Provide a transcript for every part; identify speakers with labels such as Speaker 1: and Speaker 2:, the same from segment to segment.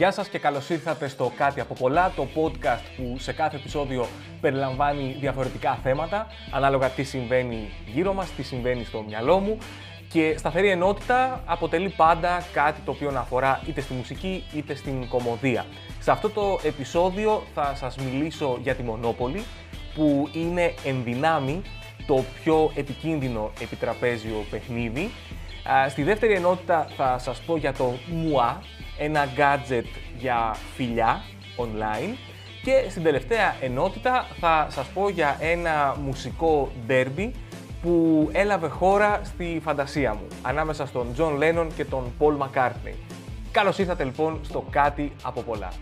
Speaker 1: Γεια σας και καλώς ήρθατε στο Κάτι από πολλά, το podcast που σε κάθε επεισόδιο περιλαμβάνει διαφορετικά θέματα, ανάλογα τι συμβαίνει γύρω μας, τι συμβαίνει στο μυαλό μου και σταθερή ενότητα αποτελεί πάντα κάτι το οποίο να αφορά είτε στη μουσική είτε στην κομμωδία. Σε αυτό το επεισόδιο θα σας μιλήσω για τη Μονόπολη, που είναι ενδυνάμει το πιο επικίνδυνο επιτραπέζιο παιχνίδι. Στη δεύτερη ενότητα θα σας πω για το MUA, ένα gadget για φιλιά online. Και στην τελευταία ενότητα θα σας πω για ένα μουσικό derby που έλαβε χώρα στη φαντασία μου, ανάμεσα στον John Lennon και τον Paul McCartney. Καλώς ήρθατε λοιπόν στο Κάτι από πολλά.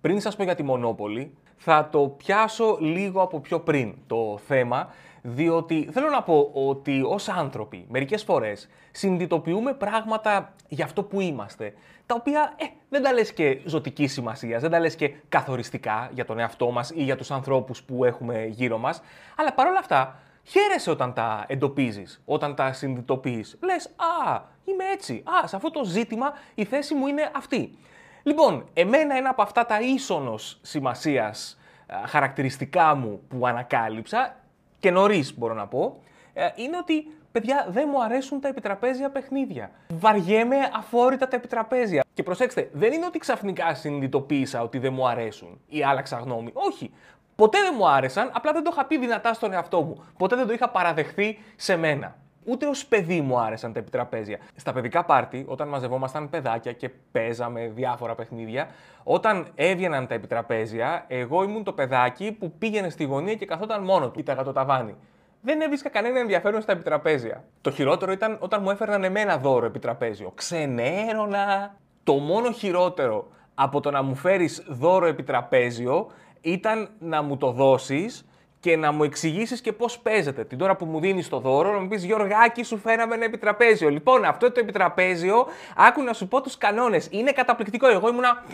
Speaker 1: Πριν σας πω για τη Μονόπολη, θα το πιάσω λίγο από πιο πριν το θέμα, διότι θέλω να πω ότι ως άνθρωποι μερικές φορές συνειδητοποιούμε πράγματα για αυτό που είμαστε, τα οποία ε, δεν τα λες και ζωτικής σημασίας, δεν τα λες και καθοριστικά για τον εαυτό μας ή για τους ανθρώπους που έχουμε γύρω μας, αλλά παρόλα αυτά χαίρεσαι όταν τα εντοπίζεις, όταν τα συνειδητοποιείς. Λες, α, είμαι έτσι, α, σε αυτό το ζήτημα η θέση μου είναι αυτή. Λοιπόν, εμένα ένα από αυτά τα ίσονος σημασίας χαρακτηριστικά μου που ανακάλυψα και νωρίς μπορώ να πω, ε, είναι ότι παιδιά δεν μου αρέσουν τα επιτραπέζια παιχνίδια. Βαριέμαι αφόρητα τα επιτραπέζια. Και προσέξτε, δεν είναι ότι ξαφνικά συνειδητοποίησα ότι δεν μου αρέσουν ή άλλαξα γνώμη. Όχι. Ποτέ δεν μου άρεσαν, απλά δεν το είχα πει δυνατά στον εαυτό μου. Ποτέ δεν το είχα παραδεχθεί σε μένα. Ούτε ως παιδί μου άρεσαν τα επιτραπέζια. Στα παιδικά πάρτι, όταν μαζευόμασταν παιδάκια και παίζαμε διάφορα παιχνίδια, όταν έβγαιναν τα επιτραπέζια, εγώ ήμουν το παιδάκι που πήγαινε στη γωνία και καθόταν μόνο του, κοίταγα το ταβάνι. Δεν έβρισκα κανένα ενδιαφέρον στα επιτραπέζια. Το χειρότερο ήταν όταν μου έφερναν εμένα δώρο επιτραπέζιο. Ξενέρωνα. Το μόνο χειρότερο από το να μου φέρεις δώρο επιτραπέζιο ήταν να μου το δώσεις και να μου εξηγήσεις και πώς παίζεται. Την ώρα που μου δίνεις το δώρο, να μου πεις Γιωργάκη, σου φέραμε ένα επιτραπέζιο. Λοιπόν, αυτό το επιτραπέζιο, άκου να σου πω τους κανόνες. Είναι καταπληκτικό. Εγώ ήμουνα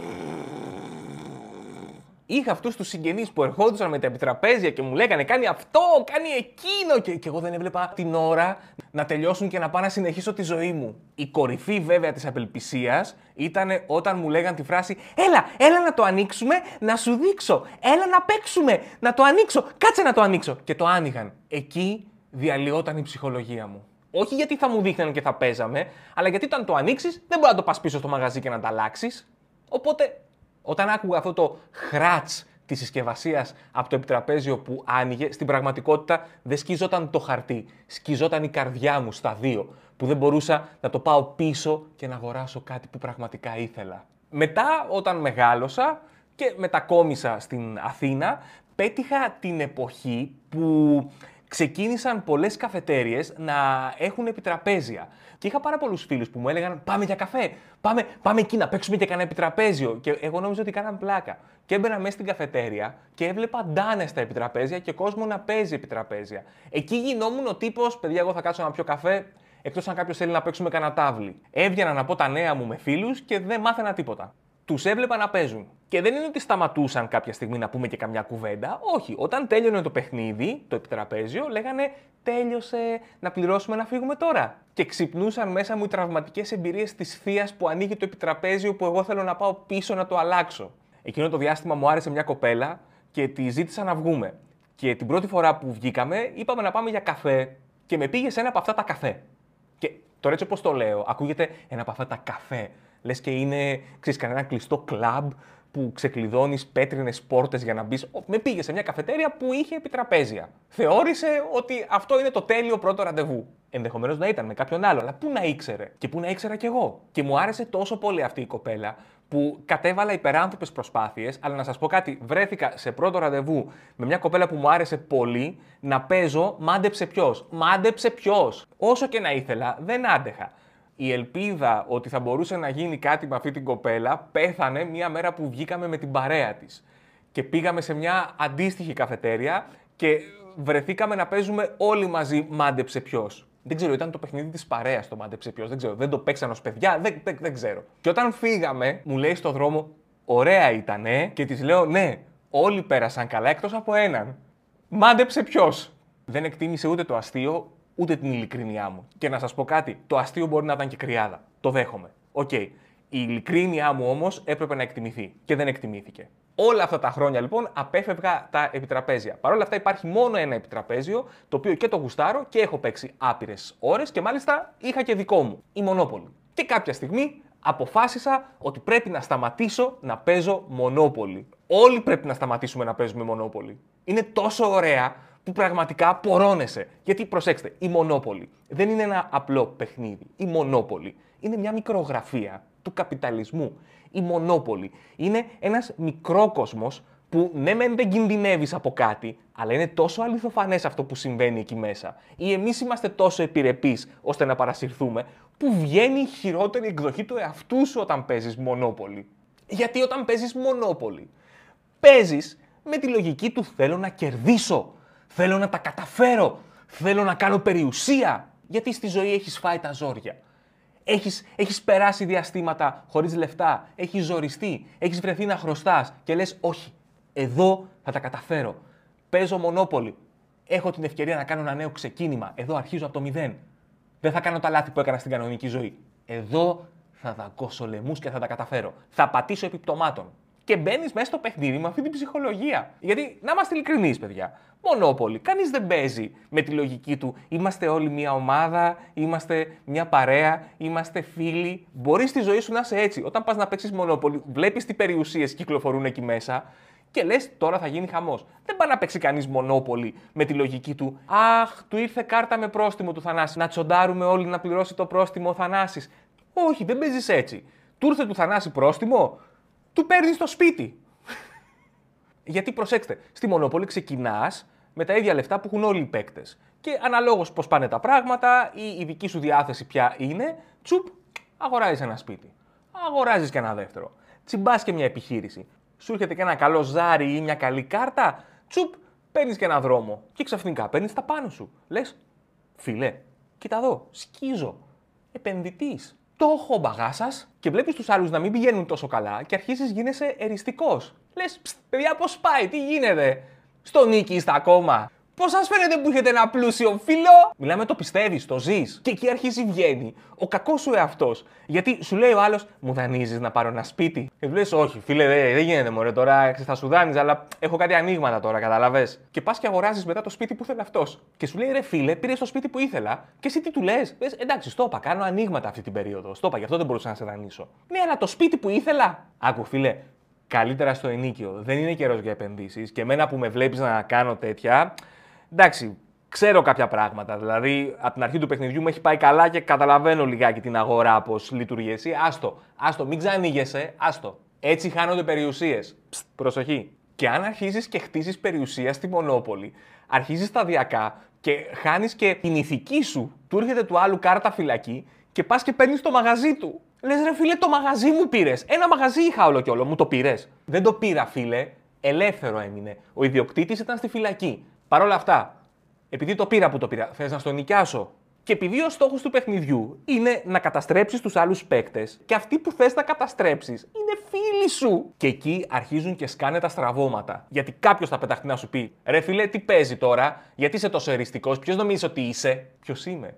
Speaker 1: είχα αυτούς τους συγγενείς που ερχόντουσαν με τα επιτραπέζια και μου λέγανε Κάνει αυτό, κάνει εκείνο. Και, και εγώ δεν έβλεπα την ώρα να τελειώσουν και να πάω να συνεχίσω τη ζωή μου. Η κορυφή βέβαια της απελπισίας ήταν όταν μου λέγαν τη φράση Έλα, έλα να το ανοίξουμε, να σου δείξω. Έλα να παίξουμε, να το ανοίξω. Κάτσε να το ανοίξω. Και το άνοιγαν. Εκεί διαλυόταν η ψυχολογία μου. Όχι γιατί θα μου δείχναν και θα παίζαμε, αλλά γιατί όταν το ανοίξεις, δεν μπορεί να το πας πίσω στο μαγαζί και να τα αλλάξεις. Οπότε όταν άκουγα αυτό το χράτς της συσκευασίας από το επιτραπέζιο που άνοιγε, στην πραγματικότητα δεν σκιζόταν το χαρτί. Σκιζόταν η καρδιά μου στα δύο, που δεν μπορούσα να το πάω πίσω και να αγοράσω κάτι που πραγματικά ήθελα. Μετά, όταν μεγάλωσα και μετακόμισα στην Αθήνα, πέτυχα την εποχή που ξεκίνησαν πολλές καφετέριες να έχουν επιτραπέζια. Και είχα πάρα πολλούς φίλους που μου έλεγαν πάμε για καφέ, πάμε, πάμε εκεί να παίξουμε και κανένα επιτραπέζιο. Και εγώ νόμιζα ότι κάναν πλάκα. Και έμπαινα μέσα στην καφετέρια και έβλεπα ντάνες στα επιτραπέζια και κόσμο να παίζει επιτραπέζια. Εκεί γινόμουν ο τύπος, παιδιά εγώ θα κάτσω να πιω καφέ, εκτός αν κάποιος θέλει να παίξουμε κανένα τάβλι. Έβγαινα να πω τα νέα μου με φίλους και δεν μάθαινα τίποτα τους έβλεπα να παίζουν. Και δεν είναι ότι σταματούσαν κάποια στιγμή να πούμε και καμιά κουβέντα. Όχι. Όταν τέλειωνε το παιχνίδι, το επιτραπέζιο, λέγανε Τέλειωσε, να πληρώσουμε να φύγουμε τώρα. Και ξυπνούσαν μέσα μου οι τραυματικές εμπειρίες της θείας που ανοίγει το επιτραπέζιο που εγώ θέλω να πάω πίσω να το αλλάξω. Εκείνο το διάστημα μου άρεσε μια κοπέλα και τη ζήτησα να βγούμε. Και την πρώτη φορά που βγήκαμε, είπαμε να πάμε για καφέ και με πήγε σε ένα από αυτά τα καφέ. Και τώρα έτσι όπως το λέω, ακούγεται ένα από αυτά τα καφέ λες και είναι, ξέρεις, κανένα κλειστό κλαμπ που ξεκλειδώνεις πέτρινες πόρτες για να μπεις. Με πήγε σε μια καφετέρια που είχε επιτραπέζια. Θεώρησε ότι αυτό είναι το τέλειο πρώτο ραντεβού. Ενδεχομένως να ήταν με κάποιον άλλο, αλλά πού να ήξερε; Και πού να ήξερα κι εγώ; Και μου άρεσε τόσο πολύ αυτή η κοπέλα που κατέβαλα υπεράνθρωπες προσπάθειες, αλλά να σας πω κάτι, βρέθηκα σε πρώτο ραντεβού με μια κοπέλα που μου άρεσε πολύ να παίζω μάντεψε ποιος. Μάντεψε ποιος. Όσο και να ήθελα, δεν άντεχα η ελπίδα ότι θα μπορούσε να γίνει κάτι με αυτή την κοπέλα πέθανε μία μέρα που βγήκαμε με την παρέα της. Και πήγαμε σε μια αντίστοιχη καφετέρια και βρεθήκαμε να παίζουμε όλοι μαζί μάντεψε ποιος. Δεν ξέρω, ήταν το παιχνίδι της παρέας το μάντεψε ποιος. Δεν ξέρω, δεν το παίξαν ως παιδιά, δεν, δεν, δεν ξέρω. Και όταν φύγαμε, μου λέει στο δρόμο, ωραία ήτανε, και της λέω, ναι, όλοι πέρασαν καλά εκτός από έναν. Μάντεψε ποιος. Δεν εκτίμησε ούτε το αστείο, ούτε την ειλικρίνειά μου. Και να σας πω κάτι, το αστείο μπορεί να ήταν και κρυάδα. Το δέχομαι. Οκ. Η ειλικρίνειά μου όμως έπρεπε να εκτιμηθεί και δεν εκτιμήθηκε. Όλα αυτά τα χρόνια λοιπόν απέφευγα τα επιτραπέζια. Παρ' όλα αυτά υπάρχει μόνο ένα επιτραπέζιο, το οποίο και το γουστάρω και έχω παίξει άπειρες ώρες και μάλιστα είχα και δικό μου, η Μονόπολη. Και κάποια στιγμή αποφάσισα ότι πρέπει να σταματήσω να παίζω Μονόπολη. Όλοι πρέπει να σταματήσουμε να παίζουμε Μονόπολη. Είναι τόσο ωραία που πραγματικά πορώνεσαι. Γιατί προσέξτε, η Μονόπολη δεν είναι ένα απλό παιχνίδι. Η Μονόπολη είναι μια μικρογραφία του καπιταλισμού. Η Μονόπολη είναι ένας μικρόκοσμος που ναι μεν δεν κινδυνεύεις από κάτι, αλλά είναι τόσο αληθοφανές αυτό που συμβαίνει εκεί μέσα. Ή εμείς είμαστε τόσο επιρρεπείς ώστε να παρασυρθούμε, που βγαίνει η χειρότερη εκδοχή του εαυτού σου όταν παίζεις Μονόπολη. Γιατί όταν παίζεις Μονόπολη, παίζεις με τη λογική του θέλω να κερδίσω, θέλω να τα καταφέρω, θέλω να κάνω περιουσία. Γιατί στη ζωή έχεις φάει τα ζόρια. Έχεις, έχεις περάσει διαστήματα χωρίς λεφτά, έχεις ζοριστεί, έχεις βρεθεί να χρωστάς και λες όχι, εδώ θα τα καταφέρω. Παίζω μονόπολη. Έχω την ευκαιρία να κάνω ένα νέο ξεκίνημα. Εδώ αρχίζω από το μηδέν. Δεν θα κάνω τα λάθη που έκανα στην κανονική ζωή. Εδώ θα δαγκώσω λαιμού και θα τα καταφέρω. Θα πατήσω επιπτωμάτων. Και μπαίνεις μέσα στο παιχνίδι με αυτή την ψυχολογία. Γιατί να είμαστε ειλικρινείς, παιδιά. Μονόπολη. Κανείς δεν παίζει με τη λογική του. Είμαστε όλοι μια ομάδα, είμαστε μια παρέα, είμαστε φίλοι. Μπορείς στη ζωή σου να είσαι έτσι. Όταν πας να παίξεις μονόπολη, βλέπεις τι περιουσίες κυκλοφορούν εκεί μέσα και λες τώρα θα γίνει χαμός. Δεν πάει να παίξει κανείς μονόπολη με τη λογική του. Αχ, του ήρθε κάρτα με πρόστιμο του Θανάση. Να τσοντάρουμε όλοι να πληρώσει το πρόστιμο ο Θανάσης. Όχι, δεν παίζεις έτσι. Του ήρθε του Θανάση πρόστιμο, του παίρνεις στο σπίτι. Γιατί προσέξτε, στη Μονοπόλη ξεκινάς με τα ίδια λεφτά που έχουν όλοι οι παίκτες. Και αναλόγως πώς πάνε τα πράγματα ή η δική σου διάθεση ποια είναι, τσουπ, αγοράζεις ένα σπίτι. Αγοράζεις και ένα δεύτερο. Τσιμπάς και μια επιχείρηση. Σου έρχεται και ένα καλό ζάρι ή μια καλή κάρτα, τσουπ, παίρνεις και ένα δρόμο. Και ξαφνικά παίρνεις τα πάνω σου. Λες, φιλέ, κοίτα εδώ, σκίζω. Επενδυτής. Το έχω μπαγά σας και βλέπεις τους άλλους να μην πηγαίνουν τόσο καλά και αρχίζεις γίνεσαι εριστικός. Λες, παιδιά, πώς πάει, τι γίνεται; Στο νίκη είστε ακόμα. Πώ σας φαίνεται που έχετε ένα πλούσιο φίλο; Μιλάμε το πιστεύεις, το ζεις. Και εκεί αρχίζει βγαίνει ο κακός σου εαυτός. Γιατί σου λέει ο άλλος, μου δανείζεις να πάρω ένα σπίτι. Και του λες, Όχι, φίλε, δεν δε γίνεται μωρέ τώρα, θα σου δάνει, αλλά έχω κάτι ανοίγματα τώρα, καταλαβέ. Και πας και αγοράζεις μετά το σπίτι που θέλει αυτός. Και σου λέει, ρε φίλε, πήρες το σπίτι που ήθελα. Και εσύ τι του λες, εντάξει, στο είπα, κάνω ανοίγματα αυτή την περίοδο. Στο είπα, γι' αυτό δεν μπορούσα να σε δανείσω. Ναι, αλλά το σπίτι που ήθελα. Άκου, φίλε, καλύτερα στο ενίκιο. Δεν είναι καιρός για επενδύσεις. Και εμένα που με βλέπεις να κάνω τέτοια, εντάξει, ξέρω κάποια πράγματα. Δηλαδή, από την αρχή του παιχνιδιού μου έχει πάει καλά και καταλαβαίνω λιγάκι την αγορά πώς λειτουργεί. Εσύ, άστο, άστο, μην ξανήγεσαι, άστο. Έτσι χάνονται περιουσίες. Προσοχή. Και αν αρχίζεις και χτίζεις περιουσία στη Μονόπολη, αρχίζεις σταδιακά και χάνεις και την ηθική σου. Του έρχεται του άλλου κάρτα φυλακή και πας και παίρνεις το μαγαζί του. Λες ρε φίλε, το μαγαζί μου πήρες. Ένα μαγαζί είχα όλο και όλο, μου το πήρες. Δεν το πήρα, φίλε. Ελεύθερο έμεινε. Ο ιδιοκτήτης ήταν στη φυλακή. Παρ' όλα αυτά, επειδή το πήρα που το πήρα, θες να στο νοικιάσω; Και επειδή ο στόχος του παιχνιδιού είναι να καταστρέψεις τους άλλους παίκτες, και αυτοί που θες να καταστρέψεις είναι φίλοι σου. Και εκεί αρχίζουν και σκάνε τα στραβώματα. Γιατί κάποιος θα πεταχτεί να σου πει: Ρε φίλε, τι παίζει τώρα, γιατί είσαι τόσο εριστικός, ποιος νομίζεις ότι είσαι; Ποιος είμαι;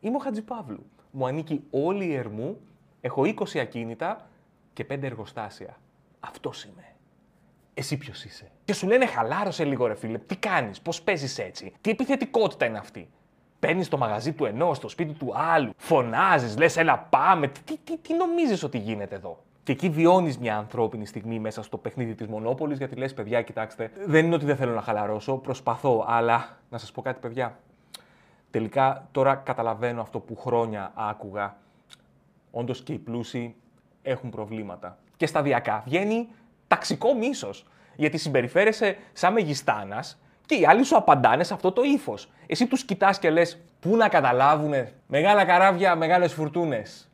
Speaker 1: Είμαι ο Χατζηπαύλου. Μου ανήκει όλη η ερμού, έχω 20 ακίνητα και 5 εργοστάσια. Αυτός είμαι. Εσύ ποιος είσαι; Και σου λένε χαλάρωσε λίγο, ρε φίλε. Τι κάνεις, πώς παίζεις έτσι; Τι επιθετικότητα είναι αυτή; Παίρνεις το μαγαζί του ενός, στο σπίτι του άλλου. Φωνάζεις, λες, έλα πάμε. Τι, τι, τι νομίζεις ότι γίνεται εδώ; Και εκεί βιώνεις μια ανθρώπινη στιγμή μέσα στο παιχνίδι της Μονόπολης, γιατί λες, παιδιά, κοιτάξτε, δεν είναι ότι δεν θέλω να χαλαρώσω, προσπαθώ, αλλά να σας πω κάτι, παιδιά. Τελικά τώρα καταλαβαίνω αυτό που χρόνια άκουγα. Όντως και οι πλούσιοι έχουν προβλήματα. Και σταδιακά βγαίνει ταξικό μίσος. Γιατί συμπεριφέρεσαι σαν μεγιστάνας και οι άλλοι σου απαντάνε σε αυτό το ύφος. Εσύ τους κοιτάς και λες: Πού να καταλάβουνε, μεγάλα καράβια, μεγάλες φουρτούνες.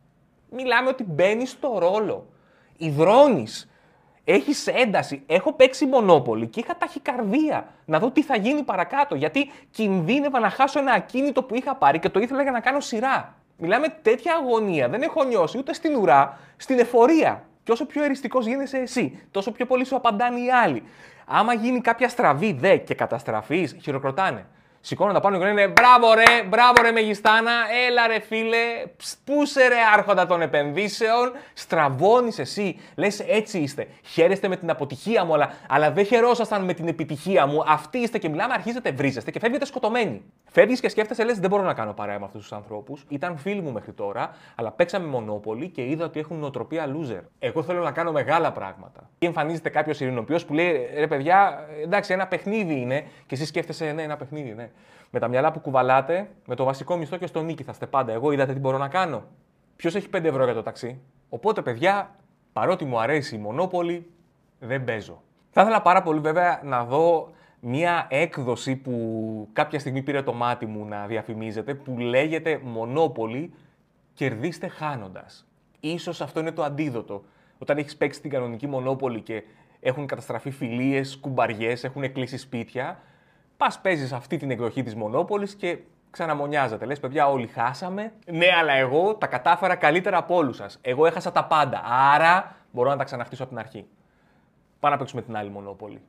Speaker 1: Μιλάμε ότι μπαίνεις στο ρόλο. Υδρώνεις. Έχεις ένταση. Έχω παίξει μονόπολη και είχα ταχυκαρδία να δω τι θα γίνει παρακάτω. Γιατί κινδύνευα να χάσω ένα ακίνητο που είχα πάρει και το ήθελα για να κάνω σειρά. Μιλάμε τέτοια αγωνία. Δεν έχω νιώσει ούτε στην ουρά, στην εφορία. Και όσο πιο εριστικός γίνεσαι εσύ, τόσο πιο πολύ σου απαντάνε οι άλλοι. Άμα γίνει κάποια στραβή δε και καταστραφή, χειροκροτάνε. Σηκώνουν τα πάνω και λένε Μπράβο ρε, μπράβο ρε Μεγιστάνα, έλα ρε φίλε, πούσε ρε άρχοντα των επενδύσεων, στραβώνεις εσύ. Λες έτσι είστε. Χαίρεστε με την αποτυχία μου, αλλά, αλλά δεν χαιρόσασταν με την επιτυχία μου. Αυτοί είστε και μιλάμε, αρχίζετε, βρίζεστε και φεύγετε σκοτωμένοι. Φεύγεις και σκέφτεσαι, λες δεν μπορώ να κάνω παρέα με αυτούς τους ανθρώπους. Ήταν φίλοι μου μέχρι τώρα, αλλά παίξαμε μονόπολη και είδα ότι έχουν νοοτροπία loser. Εγώ θέλω να κάνω μεγάλα πράγματα. Ή εμφανίζεται κάποιος ειρηνοποιός που λέει ρε παιδιά, εντάξει, ένα παιχνίδι είναι και εσύ σκέφτεσαι, ναι, ένα παιχνίδι, ναι. Με τα μυαλά που κουβαλάτε, με το βασικό μισθό και στο νίκη θα είστε πάντα. Εγώ είδατε τι μπορώ να κάνω. Ποιος έχει 5 ευρώ για το ταξί; Οπότε, παιδιά, παρότι μου αρέσει η Μονόπολη, δεν παίζω. Θα ήθελα πάρα πολύ βέβαια να δω μία έκδοση που κάποια στιγμή πήρε το μάτι μου να διαφημίζεται, που λέγεται Μονόπολη, κερδίστε χάνοντας. Ίσως αυτό είναι το αντίδοτο. Όταν έχεις παίξει την κανονική Μονόπολη και έχουν καταστραφεί φιλίες, κουμπαριές, έχουν κλείσει σπίτια, Πας παίζεις αυτή την εκδοχή της Μονόπολης και ξαναμονιάζεται. Λες, παιδιά, όλοι χάσαμε. Ναι, αλλά εγώ τα κατάφερα καλύτερα από όλους σας. Εγώ έχασα τα πάντα. Άρα μπορώ να τα ξαναχτίσω από την αρχή. Πάμε να παίξουμε την άλλη Μονόπολη.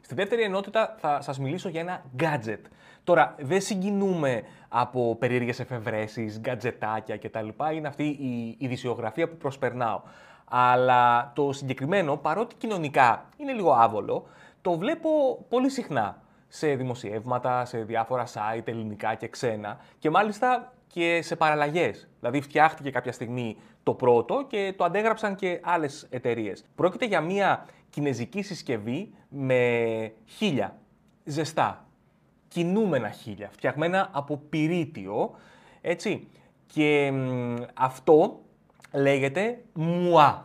Speaker 1: Στη δεύτερη ενότητα θα σας μιλήσω για ένα gadget. Τώρα, δεν συγκινούμε από περίεργες εφευρέσεις, γκατζετάκια κτλ. Είναι αυτή η ειδησιογραφία που προσπερνάω. Αλλά το συγκεκριμένο, παρότι κοινωνικά είναι λίγο άβολο, το βλέπω πολύ συχνά σε δημοσιεύματα, σε διάφορα site ελληνικά και ξένα και μάλιστα και σε παραλλαγές. Δηλαδή φτιάχτηκε κάποια στιγμή το πρώτο και το αντέγραψαν και άλλες εταιρείες. Πρόκειται για μια κινέζικη συσκευή με χίλια ζεστά, κινούμενα χίλια, φτιαγμένα από πυρίτιο, έτσι. Και αυτό λέγεται μουά.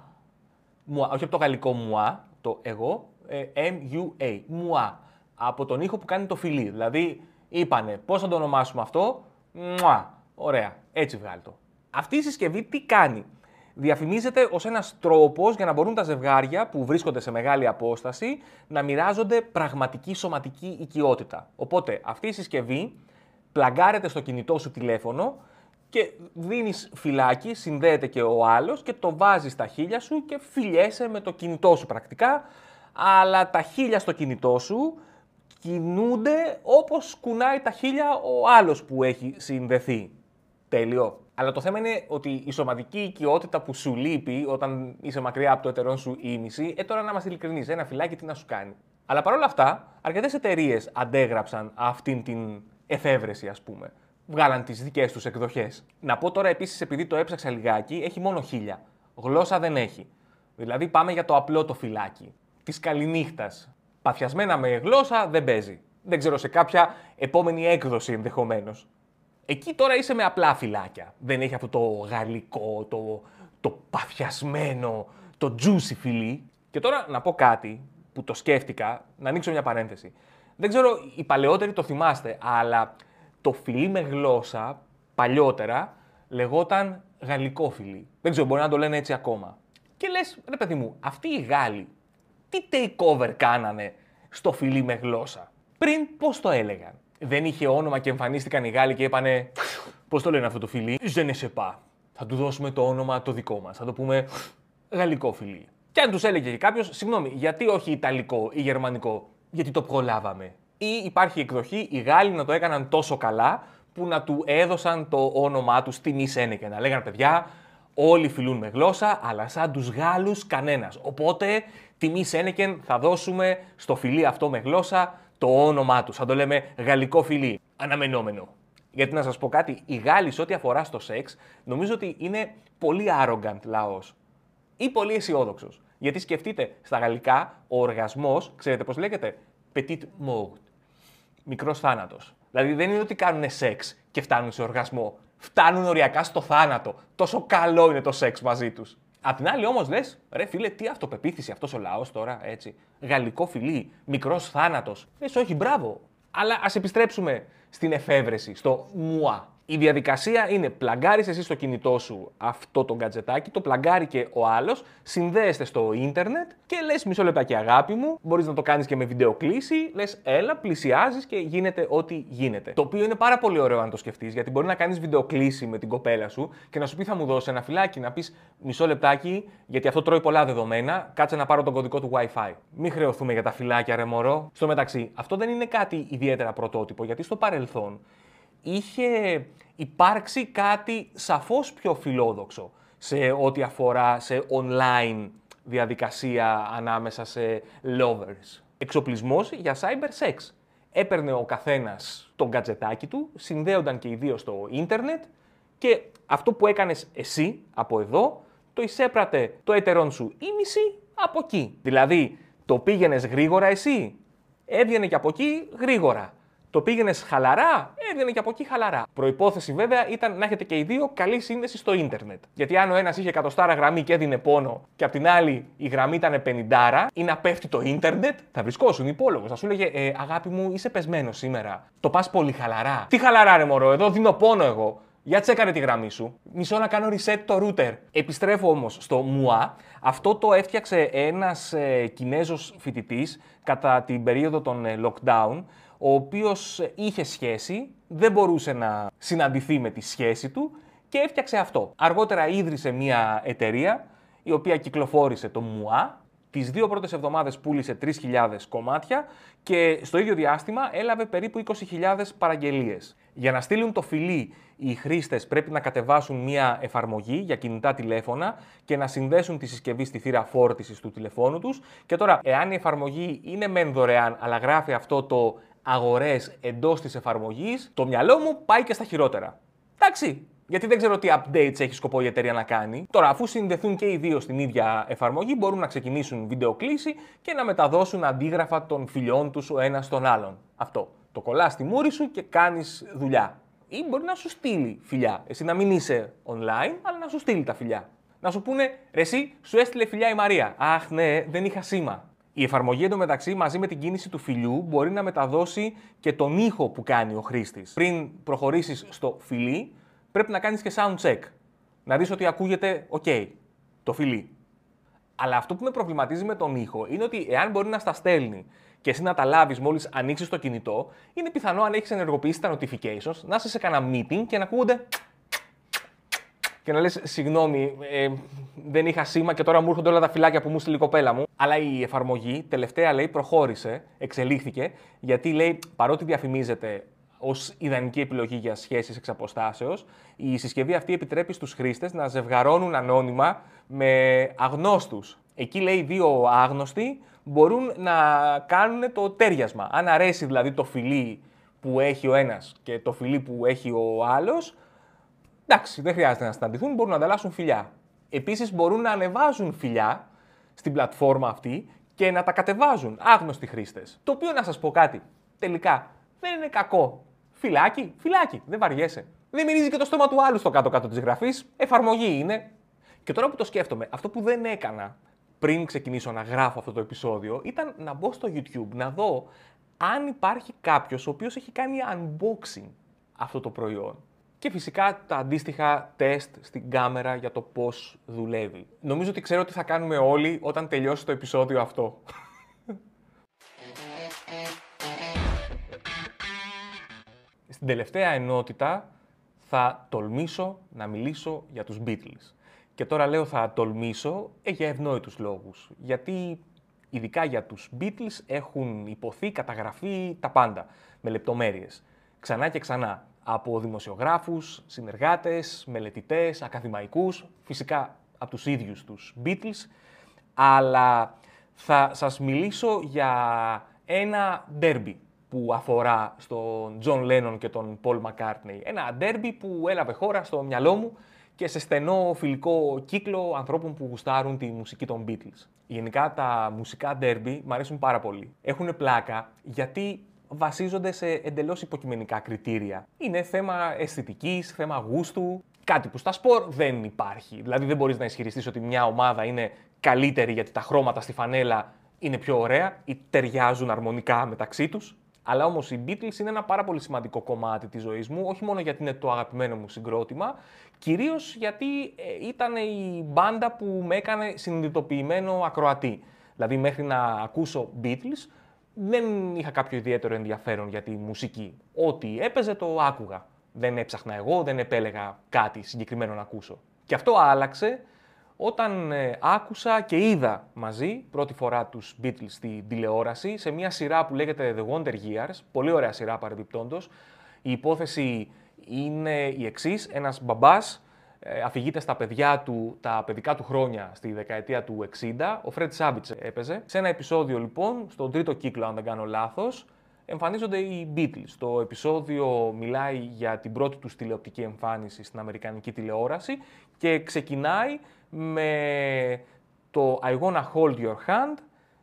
Speaker 1: μουά. Όχι από το γαλλικό μουά, το εγώ, ε, M-U-A, μουά. Από τον ήχο που κάνει το φιλί. Δηλαδή, είπανε πώς θα το ονομάσουμε αυτό, μουά. Ωραία, έτσι βγάλει το. Αυτή η συσκευή τι κάνει; Διαφημίζεται ως ένας τρόπος για να μπορούν τα ζευγάρια που βρίσκονται σε μεγάλη απόσταση να μοιράζονται πραγματική σωματική οικειότητα. Οπότε αυτή η συσκευή πλαγκάρεται στο κινητό σου τηλέφωνο και δίνεις φυλάκι, συνδέεται και ο άλλος και το βάζεις στα χείλια σου και φιλιέσαι με το κινητό σου πρακτικά, αλλά τα χείλια στο κινητό σου κινούνται όπως κουνάει τα χείλια ο άλλος που έχει συνδεθεί. Τέλειο. Αλλά το θέμα είναι ότι η σωματική οικειότητα που σου λείπει όταν είσαι μακριά από το ετερόν σου ήμιση, ε τώρα να είμαστε ειλικρινείς, ένα φυλάκι τι να σου κάνει. Αλλά παρόλα αυτά, αρκετές εταιρείες αντέγραψαν αυτήν την εφεύρεση, ας πούμε βγάλαν τις δικές τους εκδοχές. Να πω τώρα επίσης, επειδή το έψαξα λιγάκι, έχει μόνο χίλια. Γλώσσα δεν έχει. Δηλαδή πάμε για το απλό το φυλάκι. Της καληνύχτας. Παθιασμένα με γλώσσα δεν παίζει. Δεν ξέρω σε κάποια επόμενη έκδοση ενδεχομένως. Εκεί τώρα είσαι με απλά φυλάκια. Δεν έχει αυτό το γαλλικό, το, το παθιασμένο, το juicy φιλί. Και τώρα να πω κάτι που το σκέφτηκα, να ανοίξω μια παρένθεση. Δεν ξέρω, οι παλαιότεροι το θυμάστε, αλλά το φιλί με γλώσσα παλιότερα λεγόταν γαλλικό φιλί. Δεν ξέρω, μπορεί να το λένε έτσι ακόμα. Και λες, ρε παιδί μου, αυτοί οι Γάλλοι τι takeover κάνανε στο φιλί με γλώσσα; Πριν πώς το έλεγαν; Δεν είχε όνομα και εμφανίστηκαν οι Γάλλοι και είπανε Πώς το λένε αυτό το φιλί, Je ne sais pas. Θα του δώσουμε το όνομα το δικό μας. Θα το πούμε γαλλικό φιλί. Και αν τους έλεγε και κάποιος, συγγνώμη, γιατί όχι Ιταλικό ή Γερμανικό, γιατί το προλάβαμε ή υπάρχει εκδοχή οι Γάλλοι να το έκαναν τόσο καλά που να του έδωσαν το όνομά τους στη Μη και να λέγανε παιδιά, όλοι φιλούν με γλώσσα, αλλά σαν τους Γάλλους κανένας. Οπότε, τιμή Σένεκεν θα δώσουμε στο φιλί αυτό με γλώσσα το όνομά τους. Θα το λέμε γαλλικό φιλί. Αναμενόμενο. Γιατί να σας πω κάτι, οι Γάλλοι σε ό,τι αφορά στο σεξ, νομίζω ότι είναι πολύ arrogant λαός. Ή πολύ αισιόδοξος. Γιατί σκεφτείτε, στα γαλλικά, ο οργασμός, ξέρετε πώς λέγεται, petit mort μικρός θάνατος. Δηλαδή δεν είναι ότι κάνουν σεξ και φτάνουν σε οργασμό. Φτάνουν οριακά στο θάνατο. Τόσο καλό είναι το σεξ μαζί τους. Απ' την άλλη όμως λες, ρε φίλε, τι αυτοπεποίθηση αυτός ο λαός τώρα, έτσι. Γαλλικό φιλί, μικρός θάνατος. Λες, όχι, μπράβο. Αλλά ας επιστρέψουμε στην εφεύρεση, στο μουά. Η διαδικασία είναι πλαγκάρεις εσύ στο κινητό σου αυτό το γκατζετάκι, το πλαγκάρει και ο άλλος, συνδέεστε στο ίντερνετ και λες μισό λεπτάκι αγάπη μου. Μπορείς να το κάνεις και με βιντεοκλήση. Λες, έλα, πλησιάζεις και γίνεται ό,τι γίνεται. Το οποίο είναι πάρα πολύ ωραίο αν το σκεφτείς, γιατί μπορεί να κάνεις βιντεοκλήση με την κοπέλα σου και να σου πει θα μου δώσεις ένα φυλάκι, να πεις μισό λεπτάκι, γιατί αυτό τρώει πολλά δεδομένα, κάτσε να πάρω τον κωδικό του WiFi. Μην χρεωθούμε για τα φυλάκια, ρε μωρό. Στο μεταξύ, αυτό δεν είναι κάτι ιδιαίτερα πρωτότυπο, γιατί στο παρελθόν είχε υπάρξει κάτι σαφώς πιο φιλόδοξο σε ό,τι αφορά σε online διαδικασία ανάμεσα σε lovers. Εξοπλισμός για cyber sex. Έπαιρνε ο καθένας τον κατζετάκι του, συνδέονταν και οι δύο στο ίντερνετ και αυτό που έκανες εσύ από εδώ, το εισέπρατε το έτερον σου ήμιση από εκεί. Δηλαδή, το πήγαινες γρήγορα εσύ, έβγαινε και από εκεί γρήγορα. Το πήγαινες χαλαρά, έβγαινε και από εκεί χαλαρά. Προπόθεση βέβαια ήταν να έχετε και οι δύο καλή σύνδεση στο ίντερνετ. Γιατί αν ο ένας είχε εκατοστάρα γραμμή και έδινε πόνο, και απ' την άλλη η γραμμή ήταν πενιντάρα, ή να πέφτει το ίντερνετ, θα βρισκόσουν υπόλογο. Θα σου έλεγε ε, Αγάπη μου, είσαι πεσμένος σήμερα. Το πας πολύ χαλαρά. Τι χαλαρά, ρε μωρό, εδώ δίνω πόνο εγώ. Για τσέκαρε τη γραμμή σου. Μισό να κάνω reset το router. Επιστρέφω όμως στο MUA. Αυτό το έφτιαξε ένας ε, Κινέζος φοιτητής κατά την περίοδο των ε, lockdown, ο οποίος είχε σχέση, δεν μπορούσε να συναντηθεί με τη σχέση του και έφτιαξε αυτό. Αργότερα ίδρυσε μια εταιρεία η οποία κυκλοφόρησε το MUA. Τις δύο πρώτες εβδομάδες πούλησε 3.000 κομμάτια και στο ίδιο διάστημα έλαβε περίπου 20.000 παραγγελίες. Για να στείλουν το φιλί οι χρήστες πρέπει να κατεβάσουν μια εφαρμογή για κινητά τηλέφωνα και να συνδέσουν τη συσκευή στη θύρα φόρτισης του τηλεφώνου τους. Και τώρα, εάν η εφαρμογή είναι μεν δωρεάν, αλλά γράφει αυτό το αγορές εντός της εφαρμογής, το μυαλό μου πάει και στα χειρότερα. Εντάξει, γιατί δεν ξέρω τι updates έχει σκοπό η εταιρεία να κάνει. Τώρα, αφού συνδεθούν και οι δύο στην ίδια εφαρμογή, μπορούν να ξεκινήσουν βιντεοκλήση και να μεταδώσουν αντίγραφα των φιλιών τους ο ένας στον άλλον. Αυτό. Το κολλάς στη μούρη σου και κάνεις δουλειά. Ή μπορεί να σου στείλει φιλιά. Εσύ να μην είσαι online, αλλά να σου στείλει τα φιλιά. Να σου πούνε, ρε, εσύ σου έστειλε φιλιά η Μαρία. Αχ, ναι, δεν είχα σήμα. Η εφαρμογή εντωμεταξύ μαζί με την κίνηση του φιλιού μπορεί να μεταδώσει και τον ήχο που κάνει ο χρήστης. Πριν προχωρήσεις στο φιλί, πρέπει να κάνεις και sound check. Να δεις ότι ακούγεται OK το φιλί. Αλλά αυτό που με προβληματίζει με τον ήχο είναι ότι εάν μπορεί να στα στέλνει και εσύ να τα λάβεις μόλις ανοίξεις το κινητό, είναι πιθανό αν έχεις ενεργοποιήσει τα notifications να είσαι σε κανένα meeting και να ακούγονται και να λες: Συγγνώμη, ε, δεν είχα σήμα και τώρα μου έρχονται όλα τα φυλάκια που μου στείλει η κοπέλα μου. Αλλά η εφαρμογή τελευταία λέει προχώρησε, εξελίχθηκε, γιατί λέει παρότι διαφημίζεται ως ιδανική επιλογή για σχέσεις εξ αποστάσεως, η συσκευή αυτή επιτρέπει στους χρήστες να ζευγαρώνουν ανώνυμα με αγνώστους. Εκεί λέει δύο άγνωστοι μπορούν να κάνουν το τέριασμα. Αν αρέσει δηλαδή το φιλί που έχει ο ένας και το φιλί που έχει ο άλλος, Εντάξει, δεν χρειάζεται να συναντηθούν, μπορούν να ανταλλάσσουν φιλιά. Επίσης, μπορούν να ανεβάζουν φιλιά στην πλατφόρμα αυτή και να τα κατεβάζουν άγνωστοι χρήστες. Το οποίο να σας πω κάτι. Τελικά δεν είναι κακό. Φυλάκι, φυλάκι, δεν βαριέσαι. Δεν μυρίζει και το στόμα του άλλου στο κάτω-κάτω της γραφής. Εφαρμογή είναι. Και τώρα που το σκέφτομαι, αυτό που δεν έκανα πριν ξεκινήσω να γράφω αυτό το επεισόδιο ήταν να μπω στο YouTube να δω αν υπάρχει κάποιος ο οποίος έχει κάνει unboxing αυτό το προϊόν και φυσικά τα αντίστοιχα τεστ στην κάμερα για το πώς δουλεύει. Νομίζω ότι ξέρω τι θα κάνουμε όλοι όταν τελειώσει το επεισόδιο αυτό. Στην τελευταία ενότητα θα τολμήσω να μιλήσω για τους Beatles. Και τώρα λέω θα τολμήσω ε, για ευνόητους λόγους. Γιατί ειδικά για τους Beatles έχουν ειπωθεί, καταγραφεί τα πάντα, με λεπτομέρειες. Ξανά και ξανά από δημοσιογράφους, συνεργάτες, μελετητές, ακαδημαϊκούς, φυσικά από τους ίδιους τους Beatles, αλλά θα σας μιλήσω για ένα ντέρμπι που αφορά στον Τζον Λένον και τον Πολ Μακάρτνεϊ. Ένα ντέρμπι που έλαβε χώρα στο μυαλό μου και σε στενό φιλικό κύκλο ανθρώπων που γουστάρουν τη μουσική των Beatles. Γενικά τα μουσικά ντέρμπι μου αρέσουν πάρα πολύ. Έχουν πλάκα γιατί βασίζονται σε εντελώς υποκειμενικά κριτήρια. Είναι θέμα αισθητικής, θέμα γούστου. Κάτι που στα σπορ δεν υπάρχει. Δηλαδή δεν μπορείς να ισχυριστείς ότι μια ομάδα είναι καλύτερη γιατί τα χρώματα στη φανέλα είναι πιο ωραία ή ταιριάζουν αρμονικά μεταξύ τους. Αλλά όμως οι Beatles είναι ένα πάρα πολύ σημαντικό κομμάτι της ζωής μου, όχι μόνο γιατί είναι το αγαπημένο μου συγκρότημα, κυρίως γιατί ε, ήταν η μπάντα που με έκανε συνειδητοποιημένο ακροατή. Δηλαδή, μέχρι να ακούσω Beatles, δεν είχα κάποιο ιδιαίτερο ενδιαφέρον για τη μουσική. Ό,τι έπαιζε το άκουγα. Δεν έψαχνα εγώ, δεν επέλεγα κάτι συγκεκριμένο να ακούσω. Και αυτό άλλαξε όταν ε, άκουσα και είδα μαζί πρώτη φορά τους Beatles στη τηλεόραση σε μια σειρά που λέγεται The Wonder Years, πολύ ωραία σειρά παρεμπιπτόντος. Η υπόθεση είναι η εξής: ένας μπαμπάς ε, αφηγείται στα παιδιά του τα παιδικά του χρόνια στη δεκαετία του 60. Ο Fred Savage έπαιζε. Σε ένα επεισόδιο λοιπόν, στον τρίτο κύκλο αν δεν κάνω λάθος, εμφανίζονται οι Beatles. Το επεισόδιο μιλάει για την πρώτη τους τηλεοπτική εμφάνιση στην Αμερικανική τηλεόραση και ξεκινάει με το I Wanna Hold Your Hand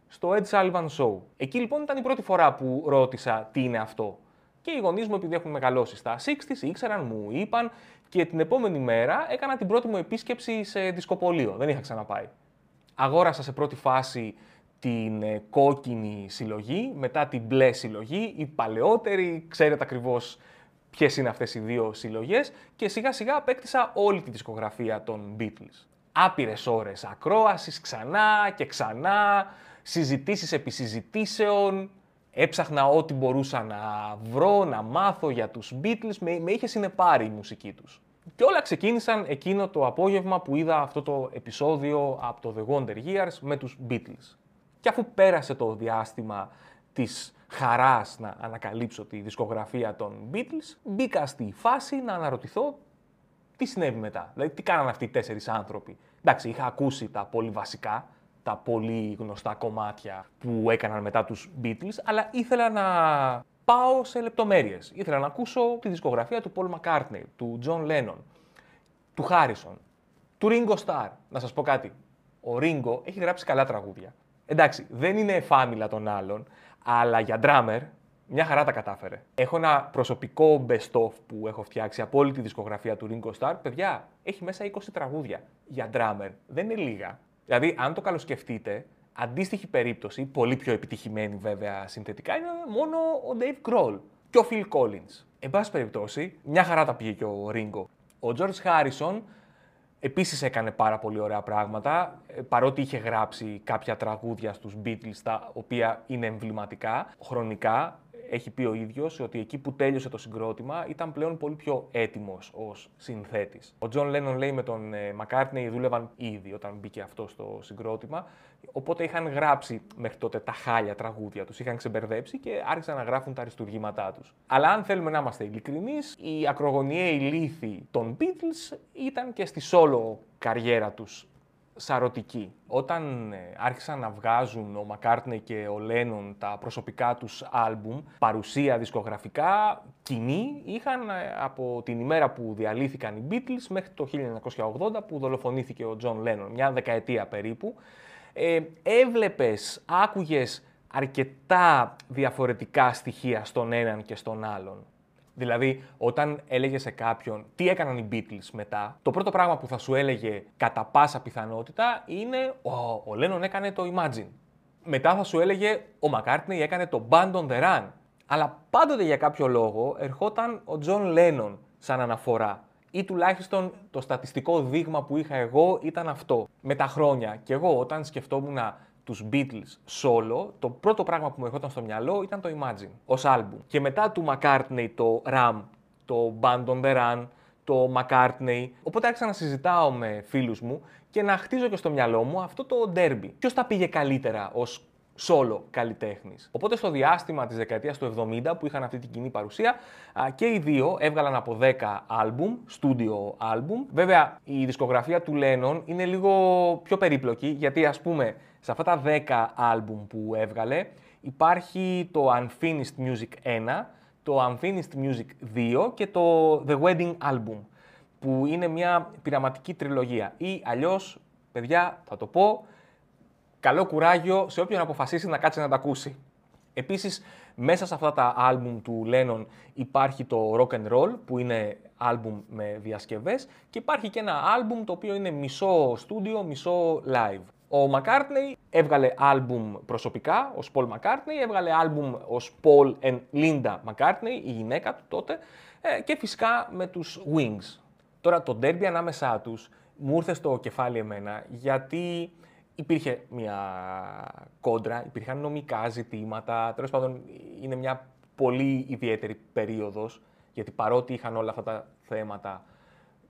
Speaker 1: στο Ed Sullivan Show. Εκεί λοιπόν ήταν η πρώτη φορά που ρώτησα τι είναι αυτό. Και οι γονείς μου, επειδή έχουν μεγαλώσει στα 60 ήξεραν, μου είπαν και την επόμενη μέρα έκανα την πρώτη μου επίσκεψη σε δισκοπολείο. Δεν είχα ξαναπάει. Αγόρασα σε πρώτη φάση την ε, κόκκινη συλλογή, μετά την μπλε συλλογή, η παλαιότερη, ξέρετε ακριβώς ποιες είναι αυτές οι δύο συλλογές και σιγά σιγά απέκτησα όλη τη δισκογραφία των Beatles. Άπειρες ώρες ακρόασης, ξανά και ξανά, συζητήσεις επί συζητήσεων, έψαχνα ό,τι μπορούσα να βρω, να μάθω για τους Beatles, με, με είχε συνεπάρει η μουσική τους. Και όλα ξεκίνησαν εκείνο το απόγευμα που είδα αυτό το επεισόδιο από το The Wonder Years με τους Beatles. Και αφού πέρασε το διάστημα της χαράς να ανακαλύψω τη δισκογραφία των Beatles, μπήκα στη φάση να αναρωτηθώ τι συνέβη μετά. Δηλαδή, τι κάνανε αυτοί οι τέσσερις άνθρωποι. Εντάξει, είχα ακούσει τα πολύ βασικά, τα πολύ γνωστά κομμάτια που έκαναν μετά τους Beatles, αλλά ήθελα να πάω σε λεπτομέρειες. Ήθελα να ακούσω τη δισκογραφία του Paul McCartney, του John Lennon, του Harrison, του Ringo Starr. Να σας πω κάτι. Ο Ringo έχει γράψει καλά τραγούδια. Εντάξει, δεν είναι φάμιλα των άλλων, αλλά για drummer μια χαρά τα κατάφερε. Έχω ένα προσωπικό best-of που έχω φτιάξει από όλη τη δισκογραφία του Ringo Starr. Παιδιά, έχει μέσα 20 τραγούδια για drummer. Δεν είναι λίγα. Δηλαδή, αν το καλοσκεφτείτε, αντίστοιχη περίπτωση, πολύ πιο επιτυχημένη βέβαια συνθετικά, είναι μόνο ο Dave Grohl και ο Phil Collins. Εν πάση περιπτώσει, μια χαρά τα πήγε και ο Ringo. Ο George Harrison Επίσης έκανε πάρα πολύ ωραία πράγματα, ε, παρότι είχε γράψει κάποια τραγούδια στους Beatles, τα οποία είναι εμβληματικά, χρονικά έχει πει ο ίδιος ότι εκεί που τέλειωσε το συγκρότημα ήταν πλέον πολύ πιο έτοιμος ως συνθέτης. Ο Τζον Λένον λέει με τον Μακάρτνεϊ ε, δούλευαν ήδη όταν μπήκε αυτός στο συγκρότημα. Οπότε είχαν γράψει μέχρι τότε τα χάλια τραγούδια τους, είχαν ξεμπερδέψει και άρχισαν να γράφουν τα αριστουργήματά τους. Αλλά αν θέλουμε να είμαστε ειλικρινείς, η ακρογωνιαίοι λύθη των Beatles ήταν και στη solo καριέρα τους σαρωτική. Όταν ε, άρχισαν να βγάζουν ο Μακάρτνε και ο Λένον τα προσωπικά τους άλμπουμ, παρουσία δισκογραφικά, κοινή, είχαν ε, από την ημέρα που διαλύθηκαν οι Beatles μέχρι το 1980 που δολοφονήθηκε ο Τζον Λένον, μια δεκαετία περίπου. Ε, έβλεπες, άκουγες αρκετά διαφορετικά στοιχεία στον έναν και στον άλλον; Δηλαδή, όταν έλεγες σε κάποιον τι έκαναν οι Beatles μετά, το πρώτο πράγμα που θα σου έλεγε κατά πάσα πιθανότητα είναι ο, ο Lennon έκανε το Imagine. Μετά θα σου έλεγε ο McCartney έκανε το Band on the Run. Αλλά πάντοτε για κάποιο λόγο ερχόταν ο John Lennon σαν αναφορά. Ή τουλάχιστον το στατιστικό δείγμα που είχα εγώ ήταν αυτό. Με τα χρόνια. Και εγώ όταν σκεφτόμουν τους Beatles solo, το πρώτο πράγμα που μου ερχόταν στο μυαλό ήταν το Imagine ως άλμπουμ. Και μετά του McCartney το Ram, το Band on the Run, το McCartney. Οπότε άρχισα να συζητάω με φίλους μου και να χτίζω και στο μυαλό μου αυτό το derby. Ποιος τα πήγε καλύτερα ως solo καλλιτέχνης. Οπότε στο διάστημα της δεκαετίας του 70 που είχαν αυτή την κοινή παρουσία και οι δύο έβγαλαν από 10 άλμπουμ, studio άλμπουμ. Βέβαια η δισκογραφία του Lennon είναι λίγο πιο περίπλοκη γιατί ας πούμε σε αυτά τα 10 άλμπουμ που έβγαλε υπάρχει το Unfinished Music 1, το Unfinished Music 2 και το The Wedding Album που είναι μια πειραματική τριλογία ή αλλιώς, παιδιά, θα το πω, καλό κουράγιο σε όποιον αποφασίσει να κάτσει να τα ακούσει. Επίσης, μέσα σε αυτά τα άλμπουμ του Lennon υπάρχει το Rock and Roll, που είναι άλμπουμ με διασκευές, και υπάρχει και ένα άλμπουμ το οποίο είναι μισό στούντιο, μισό live. Ο McCartney έβγαλε άλμπουμ προσωπικά ως Paul McCartney, έβγαλε άλμπουμ ως Paul and Linda McCartney, η γυναίκα του τότε, ε, και φυσικά με τους Wings. Τώρα το derby ανάμεσά τους μου ήρθε στο κεφάλι εμένα γιατί υπήρχε μια κόντρα, υπήρχαν νομικά ζητήματα, τέλος πάντων είναι μια πολύ ιδιαίτερη περίοδος, γιατί παρότι είχαν όλα αυτά τα θέματα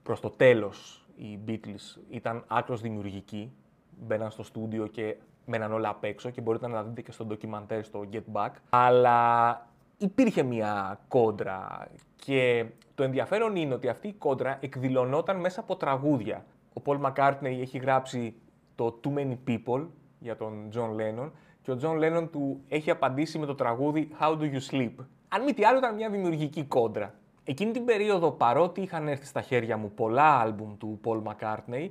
Speaker 1: προς το τέλος οι Beatles ήταν άκρος δημιουργικοί, μπαίναν στο στούντιο και μέναν όλα απ' έξω και μπορείτε να δείτε και στο ντοκιμαντέρ στο Get Back. Αλλά υπήρχε μια κόντρα και το ενδιαφέρον είναι ότι αυτή η κόντρα εκδηλωνόταν μέσα από τραγούδια. Ο Paul McCartney έχει γράψει το Too Many People για τον John Lennon και ο John Lennon του έχει απαντήσει με το τραγούδι How Do You Sleep. Αν μη τι άλλο ήταν μια δημιουργική κόντρα. Εκείνη την περίοδο, παρότι είχαν έρθει στα χέρια μου πολλά άλμπουμ του Paul McCartney,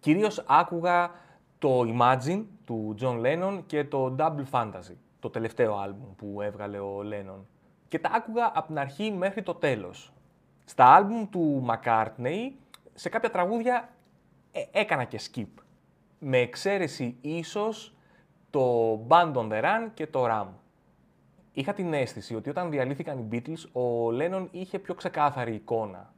Speaker 1: κυρίως άκουγα το Imagine του John Lennon και το Double Fantasy, το τελευταίο άλμπουμ που έβγαλε ο Lennon. Και τα άκουγα από την αρχή μέχρι το τέλος. Στα άλμπουμ του McCartney, σε κάποια τραγούδια ε, έκανα και skip. Με εξαίρεση ίσως το Band on the Run και το Ram. Είχα την αίσθηση ότι όταν διαλύθηκαν οι Beatles, ο Lennon είχε πιο ξεκάθαρη εικόνα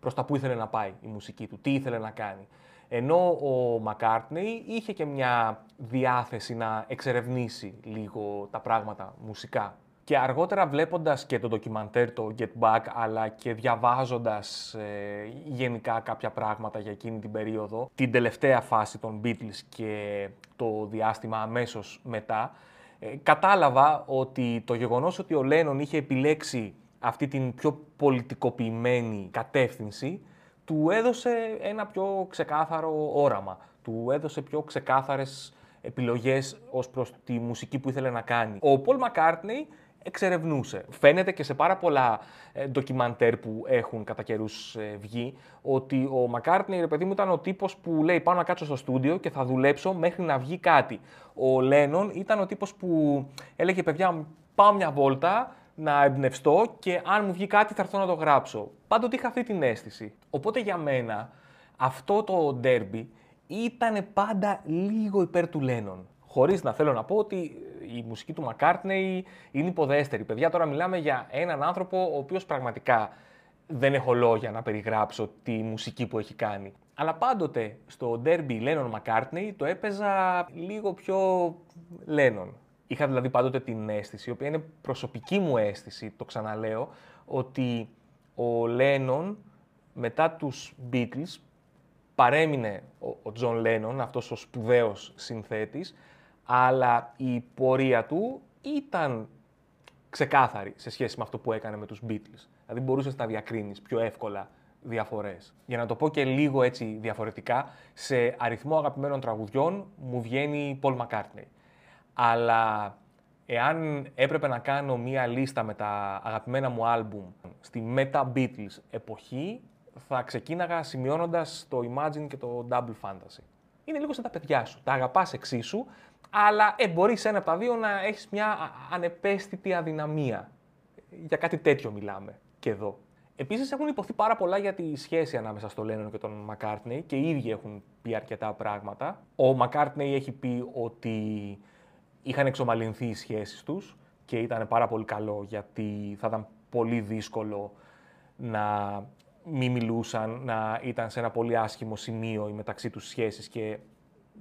Speaker 1: προς τα που ήθελε να πάει η μουσική του, τι ήθελε να κάνει. Ενώ ο McCartney είχε και μια διάθεση να εξερευνήσει λίγο τα πράγματα μουσικά. Και αργότερα βλέποντας και το ντοκιμαντέρ, το Get Back, αλλά και διαβάζοντας ε, γενικά κάποια πράγματα για εκείνη την περίοδο, την τελευταία φάση των Beatles και το διάστημα αμέσως μετά, ε, κατάλαβα ότι το γεγονός ότι ο Λένον είχε επιλέξει αυτή την πιο πολιτικοποιημένη κατεύθυνση, του έδωσε ένα πιο ξεκάθαρο όραμα, του έδωσε πιο ξεκάθαρες επιλογές ως προς τη μουσική που ήθελε να κάνει. Ο Πολ Μακάρτνεϊ εξερευνούσε. Φαίνεται και σε πάρα πολλά ε, ντοκιμαντέρ που έχουν κατά καιρούς ε, βγει ότι ο Μακάρτνεϊ, ρε παιδί μου, ήταν ο τύπος που λέει: Πάω να κάτσω στο στούντιο και θα δουλέψω μέχρι να βγει κάτι. Ο Λένον ήταν ο τύπος που έλεγε: Παιδιά, πάω μια βόλτα, να εμπνευστώ και αν μου βγει κάτι θα έρθω να το γράψω. Πάντοτε είχα αυτή την αίσθηση. Οπότε για μένα αυτό το ντέρμπι ήταν πάντα λίγο υπέρ του Λένον. Χωρίς να θέλω να πω ότι η μουσική του Μακάρτνεϊ είναι υποδέστερη. Παιδιά, τώρα μιλάμε για έναν άνθρωπο ο οποίος πραγματικά δεν έχω λόγια να περιγράψω τη μουσική που έχει κάνει. Αλλά πάντοτε στο ντέρμπι Lennon McCartney το έπαιζα λίγο πιο Lennon. Είχα δηλαδή πάντοτε την αίσθηση, η οποία είναι προσωπική μου αίσθηση, το ξαναλέω, ότι ο Lennon μετά τους Beatles παρέμεινε ο Τζον Λένον, αυτός ο σπουδαίος συνθέτης, αλλά η πορεία του ήταν ξεκάθαρη σε σχέση με αυτό που έκανε με τους Beatles. Δηλαδή μπορούσες να διακρίνεις πιο εύκολα διαφορές. Για να το πω και λίγο έτσι διαφορετικά, σε αριθμό αγαπημένων τραγουδιών μου βγαίνει Paul McCartney. Αλλά εάν έπρεπε να κάνω μία λίστα με τα αγαπημένα μου άλμπουμ στη Meta-Beatles εποχή, θα ξεκίναγα σημειώνοντας το Imagine και το Double Fantasy. Είναι λίγο σαν τα παιδιά σου. Τα αγαπάς εξίσου, αλλά ε, μπορείς ένα από τα δύο να έχεις μια ανεπαίσθητη αδυναμία. Για κάτι τέτοιο μιλάμε και εδώ. Επίσης, έχουν υποθεί πάρα πολλά για τη σχέση ανάμεσα στο Λένον και τον Μακάρτνεϊ και οι ίδιοι έχουν πει αρκετά πράγματα. Ο Μακάρτνεϊ έχει πει ότι είχαν εξομαλυνθεί οι σχέσεις τους και ήταν πάρα πολύ καλό γιατί θα ήταν πολύ δύσκολο να μην μιλούσαν, να ήταν σε ένα πολύ άσχημο σημείο η μεταξύ τους σχέσεις και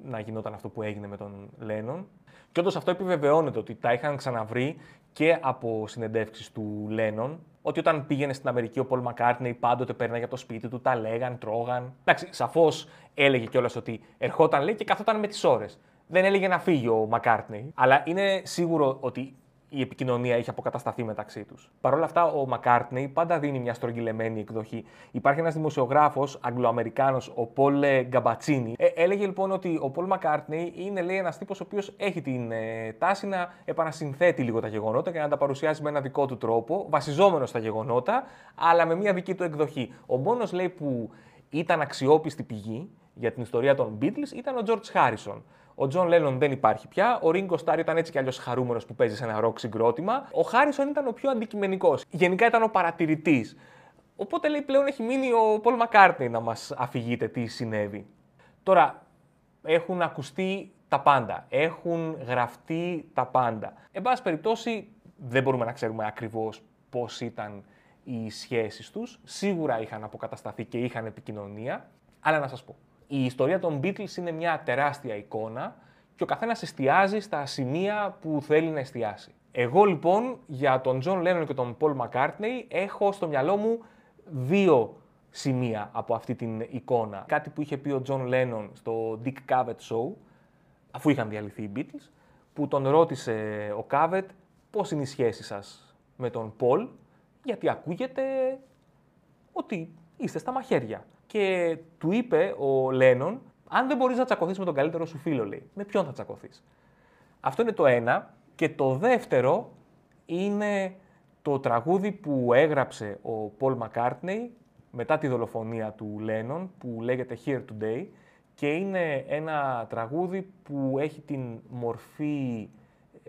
Speaker 1: να γινόταν αυτό που έγινε με τον Λένον. Και όντως αυτό επιβεβαιώνεται ότι τα είχαν ξαναβρει και από συνεντεύξεις του Λένον, ότι όταν πήγαινε στην Αμερική ο Πολ Μακάρτνεϊ πάντοτε παίρναγε από το σπίτι του, τα λέγαν, τρώγαν. Εντάξει, σαφώς έλεγε κιόλας ότι ερχόταν λέει και καθόταν με τις ώρες. Δεν έλεγε να φύγει ο Μακάρτνεϊ, αλλά είναι σίγουρο ότι η επικοινωνία έχει αποκατασταθεί μεταξύ τους. Παρ' όλα αυτά, ο Μακάρτνεϊ πάντα δίνει μια στρογγυλεμένη εκδοχή. Υπάρχει ένας δημοσιογράφος, Αγγλοαμερικάνος, ο Πολ Γκαμπατσίνη. Ε, έλεγε λοιπόν ότι ο Πολ Μακάρτνεϊ είναι λέει, ένας τύπος ο οποίος έχει την ε, τάση να επανασυνθέτει λίγο τα γεγονότα και να τα παρουσιάζει με ένα δικό του τρόπο, βασιζόμενο στα γεγονότα, αλλά με μια δική του εκδοχή. Ο μόνος λέει που ήταν αξιόπιστη πηγή για την ιστορία των Beatles ήταν ο George Harrison. Ο Τζον Λένον δεν υπάρχει πια. Ο Ρίγκο Σταρ ήταν έτσι κι αλλιώς χαρούμενος που παίζει σε ένα ροκ συγκρότημα. Ο Χάρισον ήταν ο πιο αντικειμενικός. Γενικά ήταν ο παρατηρητής. Οπότε λέει πλέον έχει μείνει ο Πολ Μακάρτνεϊ να μας αφηγείται τι συνέβη. Τώρα, έχουν ακουστεί τα πάντα. Έχουν γραφτεί τα πάντα. Εν πάση περιπτώσει, δεν μπορούμε να ξέρουμε ακριβώς πώς ήταν οι σχέσεις τους. Σίγουρα είχαν αποκατασταθεί και είχαν επικοινωνία. Αλλά να σας πω, η ιστορία των Beatles είναι μια τεράστια εικόνα και ο καθένας εστιάζει στα σημεία που θέλει να εστιάσει. Εγώ λοιπόν για τον John Lennon και τον Paul McCartney έχω στο μυαλό μου δύο σημεία από αυτή την εικόνα. Κάτι που είχε πει ο John Lennon στο Dick Cavett Show, αφού είχαν διαλυθεί οι Beatles, που τον ρώτησε ο Cavett πώς είναι η σχέση σας με τον Paul, γιατί ακούγεται ότι είστε στα μαχαίρια. Και του είπε ο Λένον, αν δεν μπορείς να τσακωθείς με τον καλύτερο σου φίλο, λέει, με ποιον θα τσακωθείς; Αυτό είναι το ένα. Και το δεύτερο είναι το τραγούδι που έγραψε ο Πολ Μακάρτνεϊ μετά τη δολοφονία του Λένον, που λέγεται Here Today, και είναι ένα τραγούδι που έχει την μορφή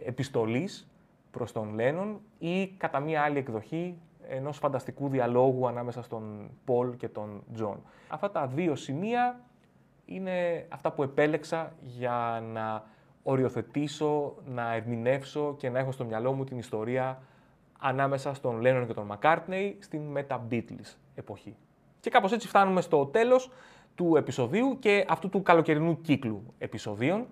Speaker 1: επιστολής προς τον Λένον ή κατά μία άλλη εκδοχή ενός φανταστικού διαλόγου ανάμεσα στον Πολ και τον Τζον. Αυτά τα δύο σημεία είναι αυτά που επέλεξα για να οριοθετήσω, να ερμηνεύσω και να έχω στο μυαλό μου την ιστορία ανάμεσα στον Λένον και τον Μακάρτνεϊ στην Meta-Beatles εποχή. Και κάπως έτσι φτάνουμε στο τέλος του επεισοδίου και αυτού του καλοκαιρινού κύκλου επεισοδίων.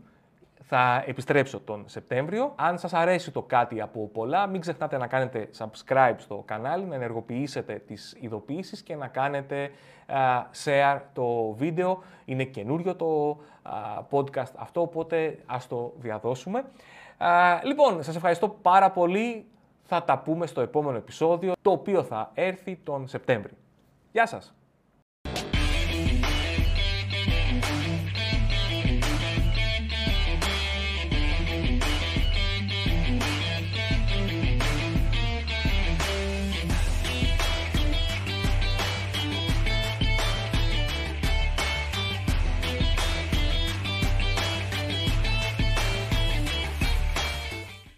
Speaker 1: Θα επιστρέψω τον Σεπτέμβριο. Αν σας αρέσει το κάτι από πολλά, μην ξεχνάτε να κάνετε subscribe στο κανάλι, να ενεργοποιήσετε τις ειδοποιήσεις και να κάνετε share το βίντεο. Είναι καινούριο το podcast αυτό, οπότε ας το διαδώσουμε. λοιπόν, σας ευχαριστώ πάρα πολύ. Θα τα πούμε στο επόμενο επεισόδιο, το οποίο θα έρθει τον Σεπτέμβριο. Γεια σας!